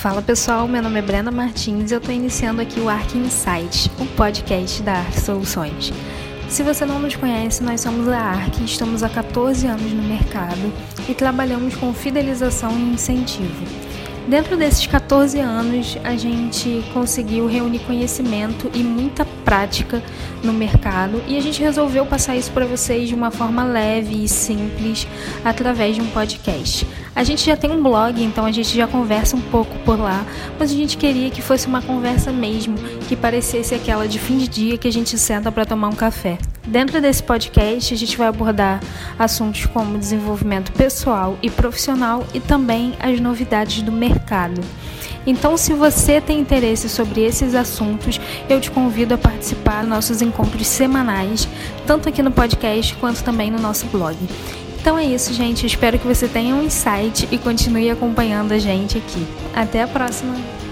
Fala pessoal, meu nome é Brenda Martins e eu estou iniciando aqui o Arc Insights, o podcast da Arc Soluções. Se você não nos conhece, nós somos a Arc, estamos há 14 anos no mercado e trabalhamos com fidelização e incentivo. Dentro desses 14 anos, a gente conseguiu reunir conhecimento e muita prática no mercado e a gente resolveu passar isso para vocês de uma forma leve e simples através de um podcast. A gente já tem um blog, então a gente já conversa um pouco por lá, mas a gente queria que fosse uma conversa mesmo, que parecesse aquela de fim de dia que a gente senta para tomar um café. Dentro desse podcast, a gente vai abordar assuntos como desenvolvimento pessoal e profissional e também as novidades do mercado. Então, se você tem interesse sobre esses assuntos, eu te convido a participar dos nossos encontros semanais, tanto aqui no podcast quanto também no nosso blog. Então é isso, gente. espero que você tenha um insight e continue acompanhando a gente aqui. Até a próxima!